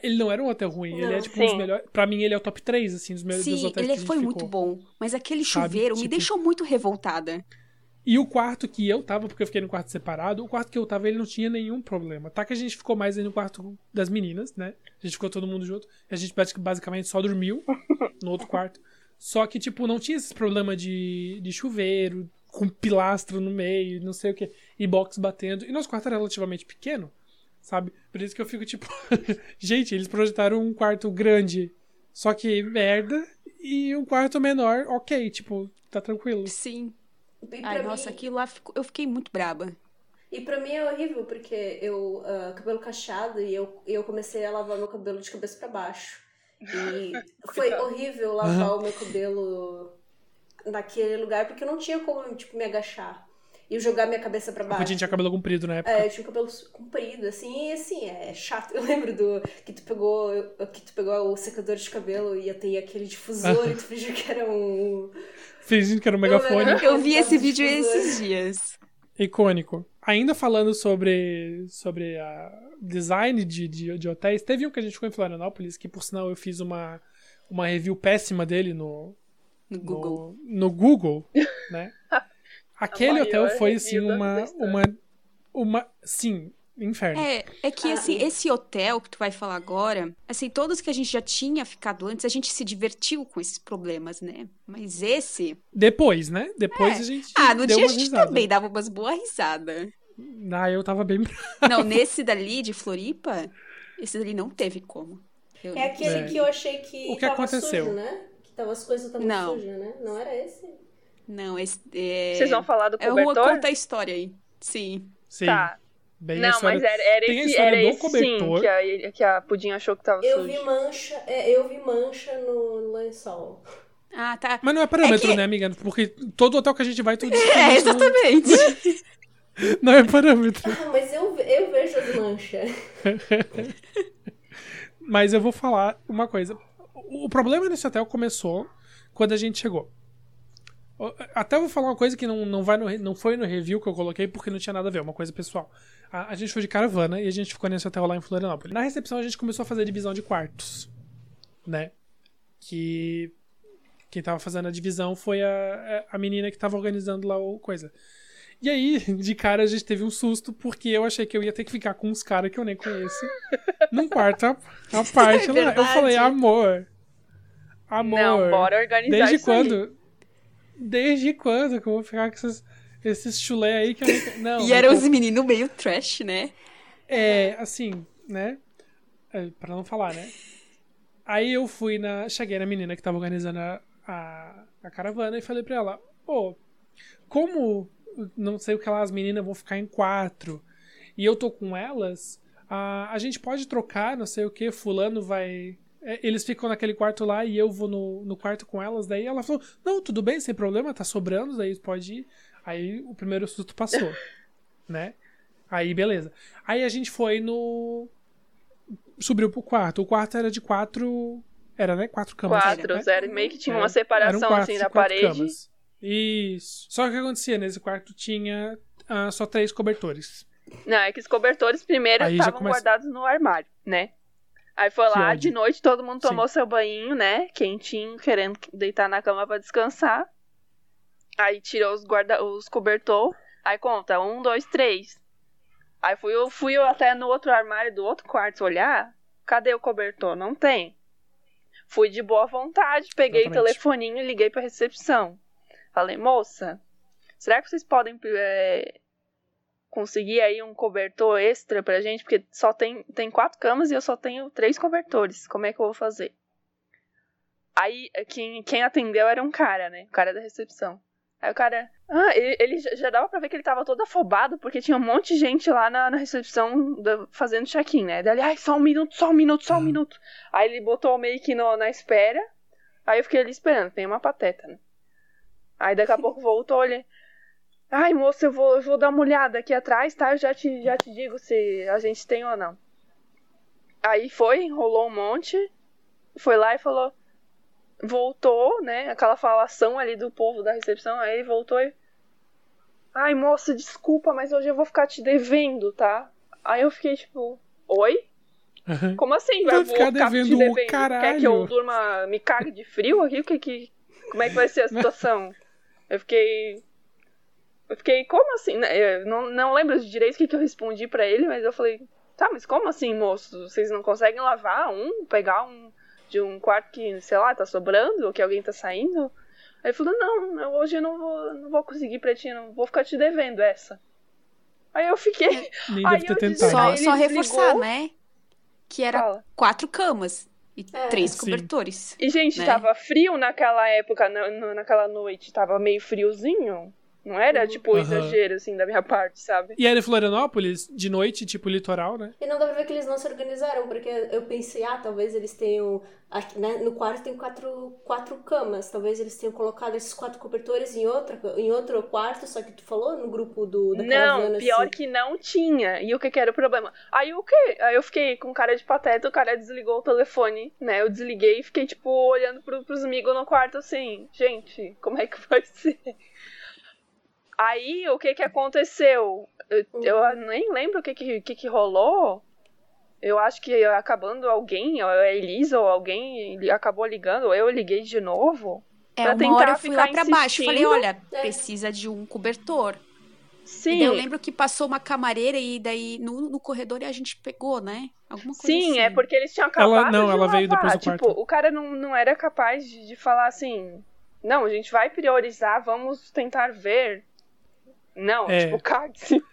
S1: ele não era um hotel ruim, não, ele é tipo sim. um dos melhores. Pra mim, ele é o top 3, assim, dos, meus,
S2: sim,
S1: dos hotéis
S2: ele foi muito bom. Mas aquele chuveiro Sabe? me tipo... deixou muito revoltada.
S1: E o quarto que eu tava, porque eu fiquei no quarto separado, o quarto que eu tava, ele não tinha nenhum problema. Tá que a gente ficou mais aí no quarto das meninas, né? A gente ficou todo mundo junto. A gente basicamente só dormiu no outro quarto. Só que, tipo, não tinha esse problema de, de chuveiro, com pilastro no meio, não sei o que, e box batendo. E nosso quarto era relativamente pequeno sabe? Por isso que eu fico tipo, gente, eles projetaram um quarto grande, só que merda, e um quarto menor, ok, tipo, tá tranquilo.
S2: Sim. Ai, mim... nossa, aquilo lá eu fiquei muito braba.
S3: E pra mim é horrível, porque eu, uh, cabelo cacheado, e eu, eu comecei a lavar meu cabelo de cabeça para baixo. E foi horrível lavar o meu cabelo naquele lugar, porque eu não tinha como, tipo, me agachar e jogar minha cabeça para baixo.
S1: Porque tinha cabelo comprido na época.
S3: É, eu tinha cabelo comprido, assim, e assim, é chato. Eu lembro do que tu pegou, que tu pegou o secador de cabelo e ia ter aquele difusor e tu fingiu que era um.
S1: Fingindo que era um megafone.
S2: Eu, eu vi esse vídeo esses dias.
S1: Icônico. Ainda falando sobre, sobre a design de, de, de, hotéis, teve um que a gente ficou em Florianópolis, que por sinal eu fiz uma, uma review péssima dele no,
S2: no Google.
S1: No, no Google, né? Aquele hotel foi, assim, uma, uma. Uma. Sim, inferno.
S2: É, é que, assim, esse hotel que tu vai falar agora, assim, todos que a gente já tinha ficado antes, a gente se divertiu com esses problemas, né? Mas esse.
S1: Depois, né? Depois é. a gente.
S2: Ah, no dia a gente risada. também dava umas boas risadas.
S1: Ah, eu tava bem.
S2: não, nesse dali de Floripa, esse dali não teve como.
S3: Eu é aquele é. que eu achei que.
S1: O que aconteceu?
S3: Sujo, né? Que tava, as coisas estavam sujas, né? Não era esse?
S2: Não, esse. É...
S4: Vocês vão falar do
S2: é
S4: cobertor?
S2: É conta a história aí. Sim.
S1: Sim.
S4: Tá.
S1: Bem
S4: não, mas era, era esse, era esse cobertor. sim que a, que a Pudim achou que tava
S3: eu
S4: sujo.
S3: Vi mancha, é, eu vi mancha no lençol.
S2: Ah, tá.
S1: Mas não é parâmetro, é que... né, amiga? Porque todo hotel que a gente vai, tudo
S2: É, exatamente.
S1: Não... não é parâmetro.
S3: Ah, mas eu, eu vejo as manchas.
S1: mas eu vou falar uma coisa. O problema nesse hotel começou quando a gente chegou. Até vou falar uma coisa que não, não, vai no, não foi no review que eu coloquei porque não tinha nada a ver, uma coisa pessoal. A, a, gente foi de caravana e a gente ficou nesse hotel lá em Florianópolis. Na recepção a gente começou a fazer divisão de quartos, né? Que quem tava fazendo a divisão foi a, a menina que tava organizando lá o coisa. E aí, de cara, a gente teve um susto, porque eu achei que eu ia ter que ficar com uns caras que eu nem conheço num quarto a, a parte é lá. Eu falei, amor. Amor. Não,
S4: bora organizar
S1: Desde quando? Aí. Desde quando que eu vou ficar com esses, esses chulé aí que eu não.
S2: e eram os meninos meio trash, né?
S1: É, assim, né? É, pra não falar, né? Aí eu fui na. Cheguei na menina que tava organizando a, a, a caravana e falei pra ela: Ô, oh, como não sei o que lá, as meninas vão ficar em quatro e eu tô com elas, ah, a gente pode trocar, não sei o que, fulano vai. É, eles ficam naquele quarto lá e eu vou no, no quarto com elas. Daí ela falou: Não, tudo bem, sem problema, tá sobrando, daí pode ir. Aí o primeiro susto passou, né? Aí beleza. Aí a gente foi no. Subiu pro quarto. O quarto era de quatro. Era, né? Quatro camas.
S4: Quatro,
S1: né?
S4: era meio que tinha uma separação
S1: um
S4: assim na parede.
S1: Camas. Isso. Só que o que acontecia? Nesse quarto tinha uh, só três cobertores.
S4: Não, é que os cobertores primeiro estavam começa... guardados no armário, né? Aí foi lá, de noite, todo mundo tomou Sim. seu banho, né? Quentinho, querendo deitar na cama para descansar. Aí tirou os guarda os cobertor. Aí conta, um, dois, três. Aí fui eu, fui eu até no outro armário do outro quarto olhar. Cadê o cobertor? Não tem. Fui de boa vontade, peguei Exatamente. o telefoninho e liguei pra recepção. Falei, moça, será que vocês podem é, conseguir aí um cobertor extra pra gente? Porque só tem, tem quatro camas e eu só tenho três cobertores. Como é que eu vou fazer? Aí quem, quem atendeu era um cara, né? O cara da recepção. Aí o cara. Ah, ele, ele, já dava pra ver que ele tava todo afobado, porque tinha um monte de gente lá na, na recepção da, fazendo check-in, né? Daí ele, ai, só um minuto, só um minuto, só um minuto. Aí ele botou meio que no, na espera. Aí eu fiquei ali esperando, tem uma pateta, né? Aí daqui a pouco voltou, ele. Ai, moço, eu vou, eu vou dar uma olhada aqui atrás, tá? Eu já te, já te digo se a gente tem ou não. Aí foi, enrolou um monte, foi lá e falou voltou, né? Aquela falação ali do povo da recepção, aí voltou e. Ai, moça, desculpa, mas hoje eu vou ficar te devendo, tá? Aí eu fiquei tipo, oi? Como assim?
S1: Vai ficar, ficar devendo, te devendo? Caralho.
S4: Quer que eu durma, me cague de frio aqui? O que que. Como é que vai ser a situação? eu fiquei. Eu fiquei, como assim? Eu não, não lembro direito o que, que eu respondi para ele, mas eu falei, tá, mas como assim, moço? Vocês não conseguem lavar um, pegar um de um quarto que, sei lá, tá sobrando, ou que alguém tá saindo. Aí ele falou, não, hoje eu não vou, não vou conseguir pra ti, não vou ficar te devendo essa. Aí eu fiquei.
S1: Nem aí deve ter tentado.
S2: Só, só reforçar, né? Que era Fala. quatro camas e é, três sim. cobertores.
S4: E, gente,
S2: né?
S4: tava frio naquela época, na, naquela noite, tava meio friozinho. Não era, uhum. tipo, um exagero, assim, da minha parte, sabe?
S1: E era em Florianópolis, de noite, tipo, litoral, né?
S3: E não dá pra ver que eles não se organizaram, porque eu pensei, ah, talvez eles tenham. Aqui, né, no quarto tem quatro, quatro camas, talvez eles tenham colocado esses quatro cobertores em, outra, em outro quarto, só que tu falou no grupo do da
S4: Não, pior assim. que não tinha. E o que, que era o problema? Aí o quê? Aí eu fiquei com cara de pateta, o cara desligou o telefone, né? Eu desliguei e fiquei, tipo, olhando pro, pros amigos no quarto assim, gente, como é que vai ser? Aí, o que que aconteceu? Eu, eu nem lembro o que que, que que rolou. Eu acho que acabando alguém, a Elisa ou alguém acabou ligando, eu liguei de novo.
S2: É, pra uma hora eu fui lá pra baixo, falei, olha, é. precisa de um cobertor. Sim. eu lembro que passou uma camareira e daí no, no corredor a gente pegou, né? Alguma coisa
S4: Sim,
S2: assim.
S4: é porque eles tinham acabado
S1: ela, não,
S4: de
S1: ela
S4: lavar.
S1: veio depois do
S4: tipo,
S1: quarto.
S4: o cara não, não era capaz de, de falar assim, não, a gente vai priorizar, vamos tentar ver não, é. tipo, cague-se.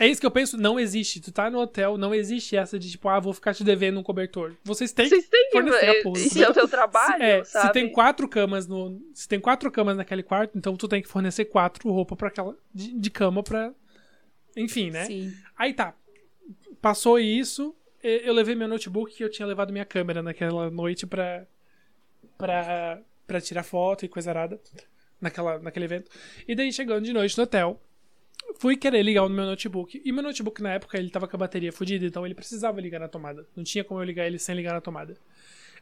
S1: É isso que eu penso, não existe. Tu tá no hotel, não existe essa de tipo, ah, vou ficar te devendo um cobertor. Vocês têm
S4: Vocês têm
S1: que fornecer a porra.
S4: Isso é o teu trabalho,
S1: se, é,
S4: sabe?
S1: Se tem quatro camas no, se tem quatro camas naquele quarto, então tu tem que fornecer quatro roupas para aquela de, de, cama para, enfim, né?
S2: Sim.
S1: Aí tá. Passou isso, eu levei meu notebook que eu tinha levado minha câmera naquela noite pra para para tirar foto e coisa arada naquela naquele evento. E daí chegando de noite no hotel, fui querer ligar o meu notebook. E meu notebook na época ele tava com a bateria fodida, então ele precisava ligar na tomada. Não tinha como eu ligar ele sem ligar na tomada.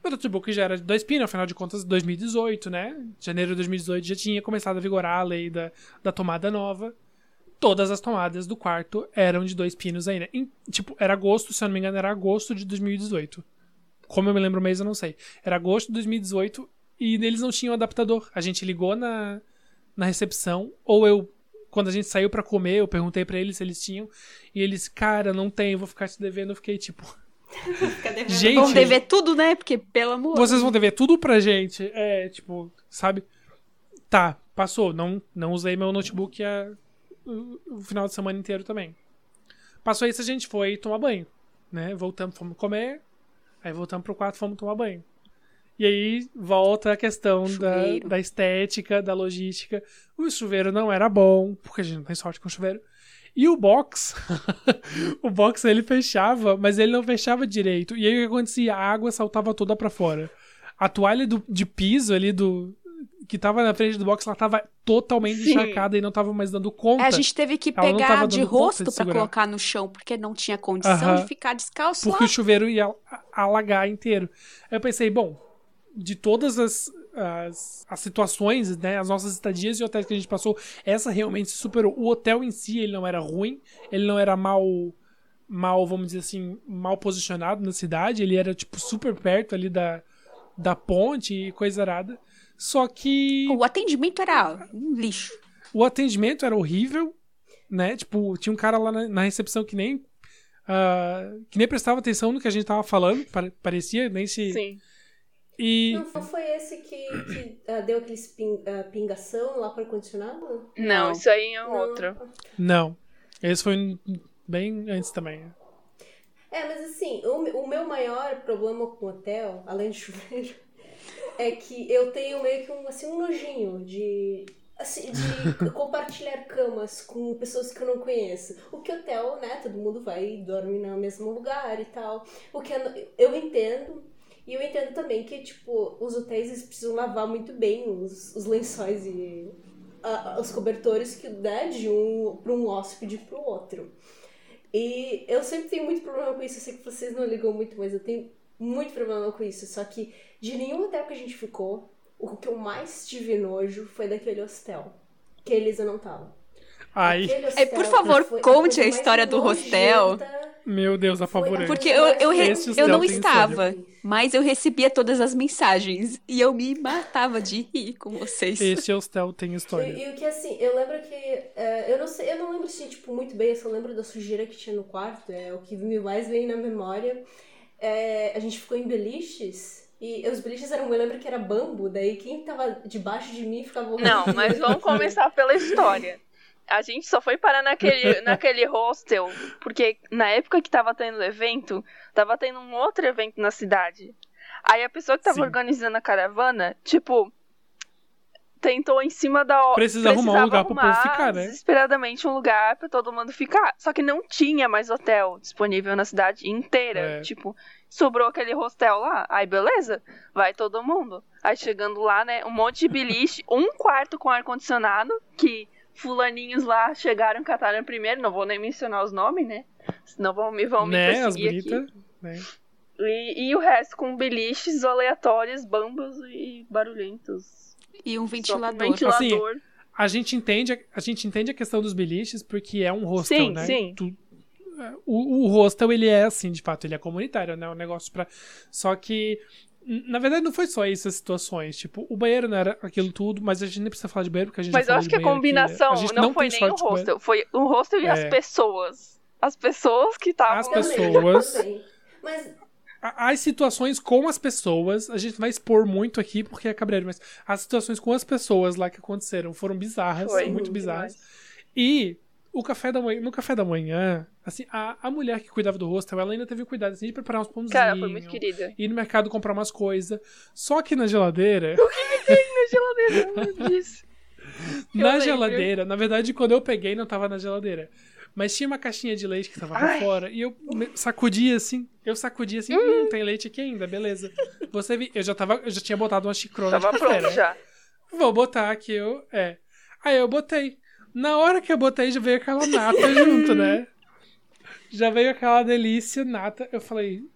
S1: Meu notebook já era de dois pinos, afinal de contas, 2018, né? Janeiro de 2018 já tinha começado a vigorar a lei da, da tomada nova. Todas as tomadas do quarto eram de dois pinos ainda. Em, tipo, era agosto, se eu não me engano, era agosto de 2018. Como eu me lembro o mês, eu não sei. Era agosto de 2018 e eles não tinham adaptador. A gente ligou na, na recepção, ou eu quando a gente saiu para comer, eu perguntei para eles se eles tinham. E eles, cara, não tem, vou ficar te devendo. Eu fiquei tipo.
S2: gente. Vão dever tudo, né? Porque, pelo amor.
S1: Vocês vão dever tudo pra gente. É, tipo, sabe? Tá, passou. Não, não usei meu notebook a, o, o final de semana inteiro também. Passou isso, a gente foi tomar banho. Né? Voltamos, fomos comer. Aí voltamos pro quarto, fomos tomar banho. E aí volta a questão da, da, estética, da logística. O chuveiro não era bom, porque a gente não tem sorte com chuveiro. E o box, o box ele fechava, mas ele não fechava direito. E aí o que acontecia? A água saltava toda para fora. A toalha do, de piso ali do que tava na frente do box, ela tava totalmente Sim. encharcada e não tava mais dando conta.
S2: É, a gente teve que pegar de rosto para colocar no chão, porque não tinha condição uh -huh. de ficar descalço
S1: Porque lá. o chuveiro ia alagar inteiro. Aí eu pensei, bom, de todas as, as, as, situações, né, as nossas estadias de hotéis que a gente passou, essa realmente se superou. O hotel em si, ele não era ruim, ele não era mal, mal, vamos dizer assim, mal posicionado na cidade, ele era, tipo, super perto ali da, da ponte e coisa arada. Só que.
S2: O atendimento era um lixo.
S1: O atendimento era horrível, né? Tipo, tinha um cara lá na, na recepção que nem. Uh, que nem prestava atenção no que a gente tava falando, parecia, nem se.
S3: Sim. E... Não foi esse que, que uh, deu aquele ping, uh, pingação lá para ar-condicionado?
S4: Não, isso aí é outro.
S1: Não. Esse foi bem antes também.
S3: É, mas assim, o, o meu maior problema com o hotel, além de chuveiro, é que eu tenho meio que um, assim, um nojinho de, assim, de compartilhar camas com pessoas que eu não conheço. O que hotel, né, todo mundo vai e dorme no mesmo lugar e tal. O que eu entendo. E eu entendo também que, tipo, os hotéis eles precisam lavar muito bem os, os lençóis e a, os cobertores que, né, de um para um hóspede para o outro. E eu sempre tenho muito problema com isso. Eu sei que vocês não ligam muito, mas eu tenho muito problema com isso. Só que de nenhum hotel que a gente ficou, o que eu mais tive nojo foi daquele hostel. Que a Elisa não tava.
S1: Ai.
S2: É, por favor, conte a, a história do hostel.
S1: Meu Deus, a favor.
S2: Porque eu, eu, re... eu não estava, mas eu recebia todas as mensagens. E eu me matava de rir com vocês.
S1: Esse hostel tem história.
S3: E, o que assim, eu lembro que. Uh, eu não sei, eu não lembro se, tipo, muito bem, eu só lembro da sujeira que tinha no quarto. É o que me mais vem na memória. É, a gente ficou em beliches. E os beliches eram, eu lembro que era bambu, daí quem tava debaixo de mim ficava.
S4: Não, mas vamos começar pela história. A gente só foi parar naquele, naquele hostel porque na época que tava tendo o evento, tava tendo um outro evento na cidade. Aí a pessoa que tava Sim. organizando a caravana, tipo, tentou em cima da hora.
S1: Precisa arrumar um lugar pro povo ficar, né?
S4: Desesperadamente um lugar pra todo mundo ficar. Só que não tinha mais hotel disponível na cidade inteira. É. Tipo, sobrou aquele hostel lá. Aí beleza, vai todo mundo. Aí chegando lá, né, um monte de beliche, um quarto com ar-condicionado, que fulaninhos lá chegaram, cataram primeiro, não vou nem mencionar os nomes, né? Senão vão, me vão né, me perseguir aqui. Né? E, e o resto com beliches aleatórios, bambas e barulhentos.
S2: E um ventilador.
S4: Um ventilador.
S1: Assim, a gente entende a gente entende a questão dos beliches porque é um hostel, sim, né? Sim. Tu, o, o hostel ele é assim, de fato, ele é comunitário, né? Um negócio para só que na verdade, não foi só essas situações. Tipo, o banheiro não era aquilo tudo, mas a gente nem precisa falar de banheiro, porque a gente
S4: Mas
S1: eu
S4: acho que a combinação a não, não, foi nem o hostel. Foi o hostel e é. as pessoas. As pessoas que estavam...
S1: As pessoas... Mas... As situações com as pessoas, a gente vai expor muito aqui porque é cabreiro, mas as situações com as pessoas lá que aconteceram foram bizarras, foi, muito bizarras. E o café da manhã, no café da manhã, assim, a, a mulher que cuidava do hostel, ela ainda teve cuidado assim, de preparar uns pãozinhos.
S4: Cara, foi muito querida.
S1: Ir no mercado comprar umas coisas. Só que na geladeira.
S4: O que, que tem na geladeira? Disso.
S1: na geladeira, na verdade, quando eu peguei, não tava na geladeira. Mas tinha uma caixinha de leite que tava lá fora. E eu sacudia assim. Eu sacudia assim. Hum, hum tem leite aqui ainda, beleza. Você vi, eu já tava, eu já tinha botado uma xicrona
S4: tava de café, pronto né? já.
S1: Vou botar aqui, eu. É. Aí eu botei. Na hora que eu botei, já veio aquela nata junto, né? Já veio aquela delícia nata. Eu falei,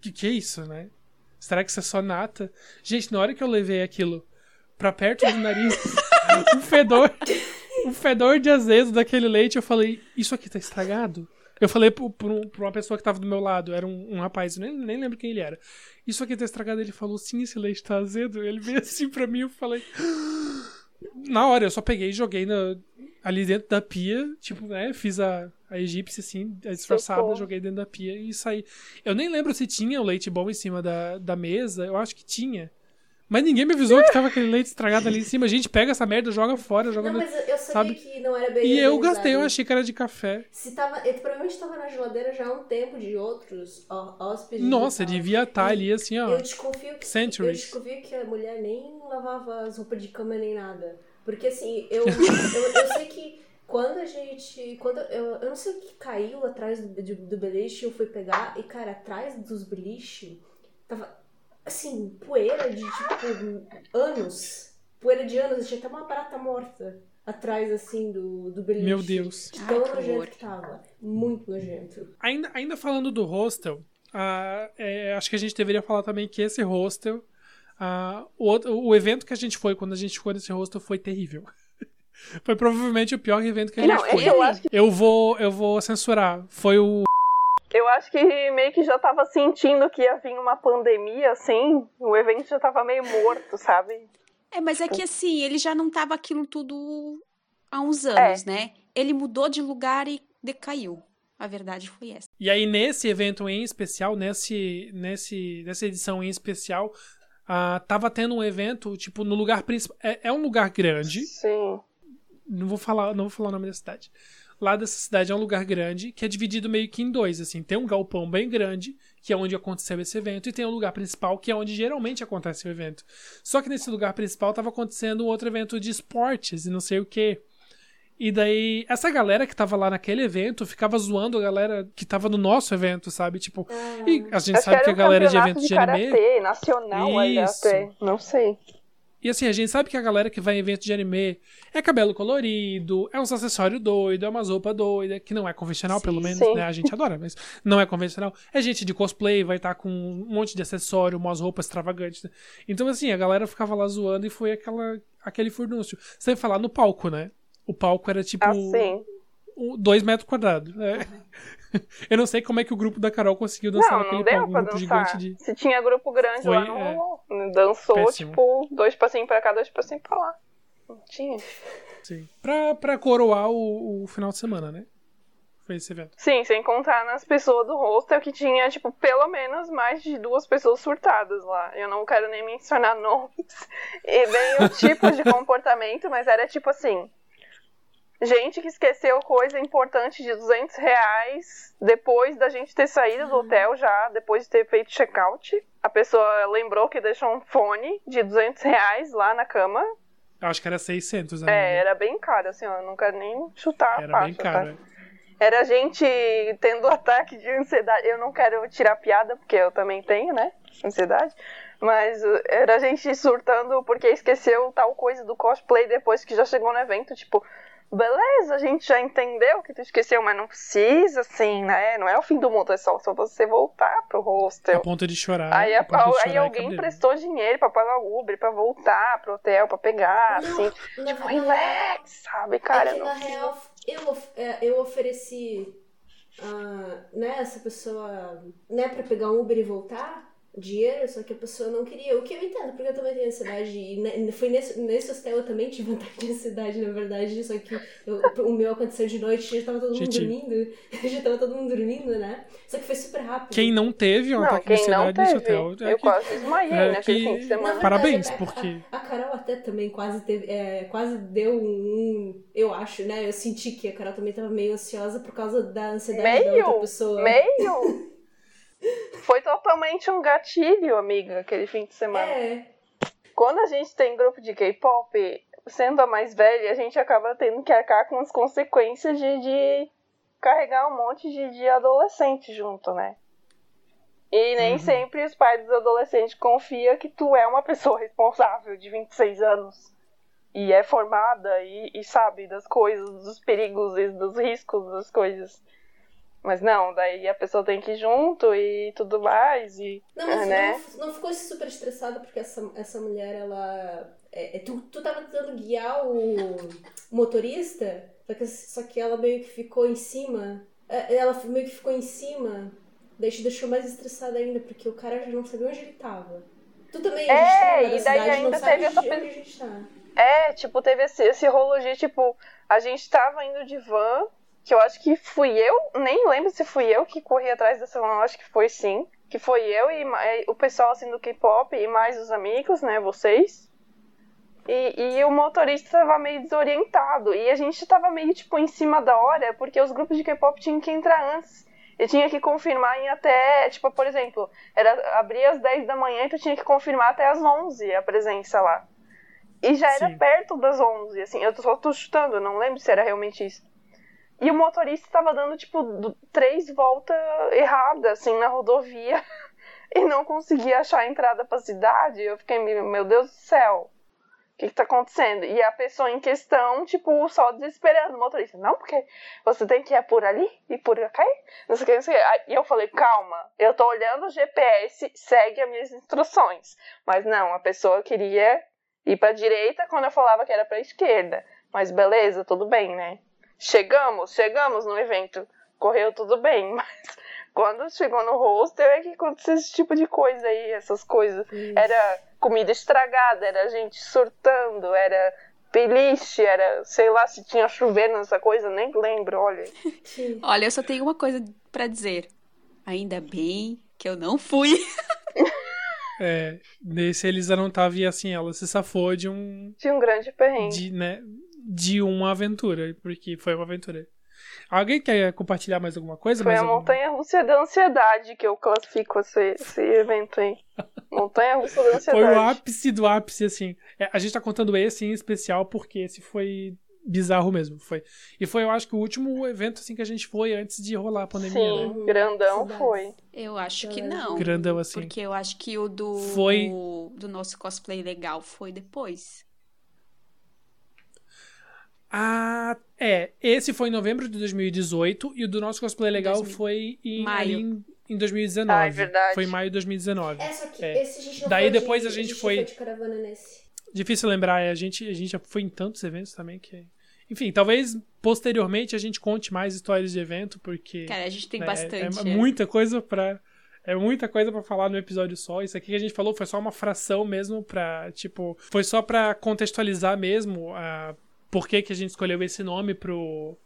S1: que que é isso, né? Será que isso é só nata? Gente, na hora que eu levei aquilo pra perto do nariz, o fedor, o fedor de azedo daquele leite, eu falei, isso aqui tá estragado? Eu falei pra, uma pessoa que tava do meu lado, era um, um rapaz, nem, nem lembro quem ele era. Isso aqui tá estragado? Ele falou, sim, esse leite tá azedo. Ele veio assim pra mim, eu falei... Na hora, eu só peguei e joguei na, ali dentro da pia, tipo, né? Fiz a, a egípcia, assim, a disfarçada, joguei dentro da pia e saí. Eu nem lembro se tinha o leite bom em cima da, da mesa, eu acho que tinha. Mas ninguém me avisou que tava aquele leite estragado ali em cima. A gente pega essa merda, joga fora, joga
S3: Não,
S1: no,
S3: mas eu sabia sabe? que não era bem
S1: E eu gastei uma xícara de café.
S3: Se tava, ele provavelmente tava na geladeira já há um tempo de outros hóspedes.
S1: Nossa, devia estar tá ali assim, ó.
S3: Eu desconfio que, centuries. eu desconfio que a mulher nem lavava as roupas de cama nem nada. Porque assim, eu, eu, eu sei que Quando a gente. Quando eu, eu não sei o que caiu atrás do, do, do beliche, eu fui pegar, e cara, atrás dos beliches tava assim, poeira de tipo anos. Poeira de anos, tinha até uma barata morta atrás, assim, do, do beliche.
S1: Meu Deus.
S3: De tão Ai, nojento que tava. Muito nojento.
S1: Ainda, ainda falando do hostel, uh, é, acho que a gente deveria falar também que esse hostel. Uh, o, o evento que a gente foi, quando a gente foi nesse hostel, foi terrível. foi provavelmente o pior evento que a gente Não, foi. Eu, acho que... eu, vou, eu vou censurar. Foi o.
S4: Eu acho que meio que já tava sentindo que ia vir uma pandemia, assim. O evento já tava meio morto, sabe?
S2: É, mas é que assim, ele já não tava aquilo tudo há uns anos, é. né? Ele mudou de lugar e decaiu. A verdade foi essa.
S1: E aí, nesse evento em especial, nesse, nesse, nessa edição em especial, uh, tava tendo um evento, tipo, no lugar principal. É, é, um lugar grande.
S4: Sim.
S1: Não vou falar, não vou falar o nome da cidade. Lá dessa cidade é um lugar grande, que é dividido meio que em dois, assim. Tem um galpão bem grande, que é onde aconteceu esse evento, e tem o um lugar principal, que é onde geralmente acontece o evento. Só que nesse lugar principal estava acontecendo um outro evento de esportes e não sei o que. E daí, essa galera que tava lá naquele evento ficava zoando a galera que tava no nosso evento, sabe? Tipo, ah, e a gente sabe que, que a galera de evento de, de anime.
S4: Karatê, nacional Isso. Até, não sei.
S1: E assim, a gente sabe que a galera que vai em evento de anime é cabelo colorido, é uns acessórios doidos, é umas roupas doidas, que não é convencional, sim, pelo menos, sim. né? A gente adora, mas não é convencional. É gente de cosplay, vai estar tá com um monte de acessório, umas roupas extravagantes. Né? Então, assim, a galera ficava lá zoando e foi aquela, aquele furdúncio. Vai falar no palco, né? O palco era tipo. Ah,
S4: sim.
S1: Dois metros quadrados. É. Eu não sei como é que o grupo da Carol conseguiu dançar
S4: não,
S1: naquele
S4: não
S1: palco, um grupo
S4: gigante de. Se tinha grupo grande Foi, lá, não é... Dançou, Péssimo. tipo, dois passinhos pra cá, dois passinhos pra lá. Não tinha.
S1: Sim. Pra, pra coroar o, o final de semana, né? Foi esse evento.
S4: Sim, sem contar nas pessoas do hostel que tinha, tipo, pelo menos mais de duas pessoas surtadas lá. Eu não quero nem mencionar nomes e nem o tipo de comportamento, mas era tipo assim gente que esqueceu coisa importante de 200 reais depois da gente ter saído do hotel já, depois de ter feito check-out. A pessoa lembrou que deixou um fone de 200 reais lá na cama.
S1: Eu acho que era 600,
S4: né? É, era bem caro, assim, eu não quero nem chutar
S1: era a faixa, bem caro. Tá?
S4: Era gente tendo ataque de ansiedade. Eu não quero tirar piada, porque eu também tenho, né? Ansiedade. Mas uh, era gente surtando porque esqueceu tal coisa do cosplay depois que já chegou no evento. Tipo, beleza, a gente já entendeu que tu esqueceu, mas não precisa, assim, né? Não é o fim do mundo, é só, só você voltar pro hostel.
S1: A ponto de chorar.
S4: Aí,
S1: a, a,
S4: aí alguém prestou dinheiro pra pagar o Uber, pra voltar pro hotel, pra pegar, não, assim. Tipo, relax, sabe, cara?
S3: É que, na real, eu, é, eu ofereci uh, né, essa pessoa, né, pra pegar um Uber e voltar dinheiro, só que a pessoa não queria. O que eu entendo, porque eu também tenho ansiedade. E foi nesse, nesse hostel eu também tive vontade de ansiedade, na verdade. Só que eu, o meu aconteceu de noite, já tava todo mundo dormindo. Já tava todo mundo dormindo, né? Só que foi super rápido.
S1: Quem não teve um ataque de ansiedade nesse hotel.
S4: É eu que, quase desmaiei é naquele que... fim de semana.
S1: Parabéns, porque.
S3: A, a, Carol até também quase teve. É, quase deu um. Eu acho, né? Eu senti que a Carol também tava meio ansiosa por causa da ansiedade meio, da outra pessoa.
S4: Meio? Foi totalmente um gatilho, amiga, aquele fim de semana.
S3: É.
S4: Quando a gente tem grupo de K-pop, sendo a mais velha, a gente acaba tendo que arcar com as consequências de, de carregar um monte de, de adolescente junto, né? E nem uhum. sempre os pais dos adolescentes confiam que tu é uma pessoa responsável de 26 anos. E é formada e, e sabe das coisas, dos perigos e dos riscos das coisas. Mas não, daí a pessoa tem que ir junto e tudo mais. E,
S3: não, mas né? não, não ficou super estressada porque essa, essa mulher, ela. É, é, tu, tu tava tentando guiar o motorista, só que, só que ela meio que ficou em cima. É, ela meio que ficou em cima, daí te deixou mais estressada ainda, porque o cara já não sabia onde ele tava. Tu também, a gente
S4: é, e daí cidade, ainda teve essa onde a gente tá. É, tipo, teve esse, esse rolo de, tipo, a gente tava indo de van que eu acho que fui eu, nem lembro se fui eu que corri atrás dessa eu acho que foi sim. Que foi eu e o pessoal assim do K-pop e mais os amigos, né, vocês. E, e o motorista estava meio desorientado. E a gente estava meio tipo em cima da hora, porque os grupos de K-pop tinham que entrar antes. E tinha que confirmar em até, tipo, por exemplo, era abrir às 10 da manhã e tu tinha que confirmar até às 11 a presença lá. E já era Sim. perto das 11, assim, eu só tô chutando, não lembro se era realmente isso. E o motorista estava dando, tipo, três voltas erradas, assim, na rodovia. e não conseguia achar a entrada pra cidade. Eu fiquei, meu Deus do céu o que, que tá acontecendo? E a pessoa em questão, tipo, só desesperando o motorista. Não, porque você tem que ir por ali e por aqui. Não sei o que, não sei o que. E eu falei, calma, eu tô olhando o GPS, segue as minhas instruções. Mas não, a pessoa queria ir pra direita quando eu falava que era pra esquerda. Mas beleza, tudo bem, né? Chegamos, chegamos no evento. Correu tudo bem, mas quando chegou no hostel é que aconteceu esse tipo de coisa aí, essas coisas. Isso. Era comida estragada, era gente surtando, era beliche, era, sei lá, se tinha chuveiro nessa coisa, nem lembro, olha.
S2: olha, eu só tenho uma coisa para dizer. Ainda bem que eu não fui.
S1: é, nesse Elisa não tava e assim, ela se safou de um...
S4: De um grande perrengue.
S1: De, né, de uma aventura, porque foi uma aventura. Alguém quer compartilhar mais alguma coisa?
S4: Foi
S1: mais
S4: a montanha russa da ansiedade que eu classifico esse, esse evento aí. Montanha russa da ansiedade.
S1: Foi o ápice do ápice, assim. É, a gente tá contando esse em especial porque esse foi bizarro mesmo. Foi. E foi, eu acho que o último evento assim que a gente foi antes de rolar a pandemia,
S4: Sim, né? grandão foi.
S2: Eu acho que não.
S1: Grandão assim.
S2: Porque eu acho que o do
S1: foi...
S2: do nosso cosplay legal foi depois.
S1: Ah, é. Esse foi em novembro de 2018 e o do nosso cosplay legal 2000. foi em, maio. em, em 2019. Ah, é
S4: verdade.
S1: Foi em maio de 2019.
S3: É, só que é. esse a gente não
S1: Daí
S3: foi
S1: depois
S3: de,
S1: a gente,
S3: foi...
S1: foi...
S3: de caravana nesse.
S1: Difícil lembrar, é, a gente, a gente já foi em tantos eventos também que. Enfim, talvez posteriormente a gente conte mais histórias de evento, porque.
S2: Cara, a gente tem né, bastante.
S1: É, é muita coisa pra. É muita coisa para falar no episódio só. Isso aqui que a gente falou foi só uma fração mesmo pra, tipo, foi só para contextualizar mesmo a por que, que a gente escolheu esse nome pro,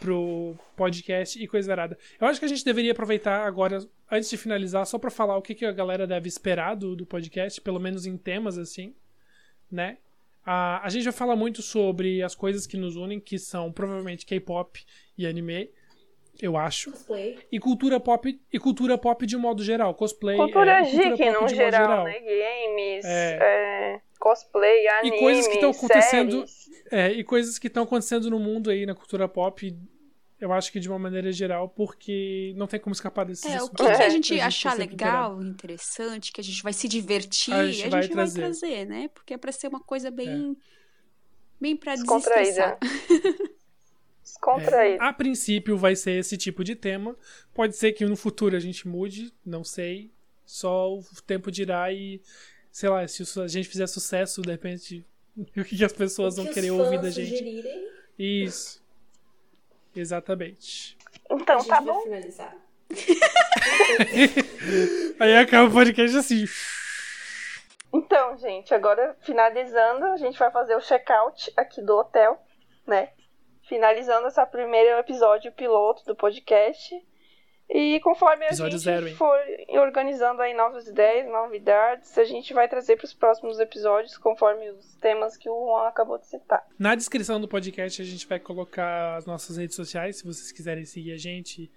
S1: pro podcast e coisa errada. Eu acho que a gente deveria aproveitar agora, antes de finalizar, só para falar o que, que a galera deve esperar do, do podcast, pelo menos em temas assim, né? A, a gente vai falar muito sobre as coisas que nos unem, que são provavelmente K-pop e anime, eu acho.
S3: Cosplay.
S1: E cultura pop e cultura pop de um modo geral. Cosplay.
S4: Cultura é, geek cultura no geral, geral, né? Games, é. É, cosplay, anime,
S1: e coisas que estão acontecendo. É, e coisas que estão acontecendo no mundo aí, na cultura pop, eu acho que de uma maneira geral, porque não tem como escapar desses
S2: É, o que, que a gente achar legal, interessante, que a gente vai se divertir, a gente, a vai, gente trazer. vai, trazer. né? Porque é pra ser uma coisa bem. É. bem desestressar.
S4: Descontraída.
S1: É, a princípio vai ser esse tipo de tema. Pode ser que no futuro a gente mude, não sei. Só o tempo dirá e, sei lá, se a gente fizer sucesso, de repente o que as pessoas vão querer ouvir da gente.
S3: Sugerirem.
S1: Isso. Exatamente.
S4: Então,
S3: tá
S4: bom.
S3: finalizar.
S1: Aí acaba o podcast assim.
S4: Então, gente, agora finalizando, a gente vai fazer o check-out aqui do hotel, né? Finalizando esse primeiro episódio piloto do podcast. E conforme a Episódio gente zero, for organizando aí novas ideias, novidades, a gente vai trazer para os próximos episódios, conforme os temas que o Juan acabou de citar.
S1: Na descrição do podcast a gente vai colocar as nossas redes sociais, se vocês quiserem seguir a gente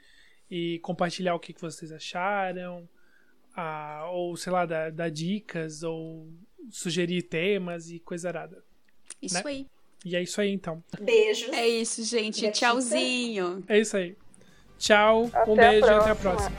S1: e compartilhar o que, que vocês acharam, ah, ou sei lá, dar, dar, dicas, ou sugerir temas e coisa arada.
S2: Isso
S1: né?
S2: aí.
S1: E é isso aí então.
S3: Beijo.
S2: É isso, gente. Tchauzinho.
S1: É isso aí. Tchau, até um beijo e até a próxima.